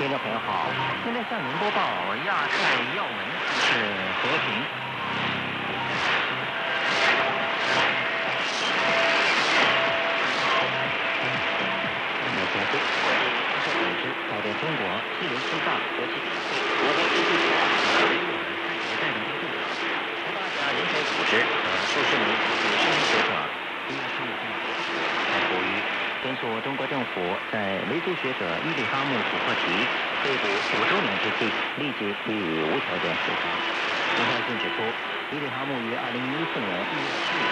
听众朋友好，现在向您播报亚太要闻，是和平。那么，总之，总之，代表中国西流西藏国际说中国政府在维族学者伊利哈木普赫提被捕五周年之际，立即给予无条件释放。新华信指出，伊利哈木于二零一四年一月七日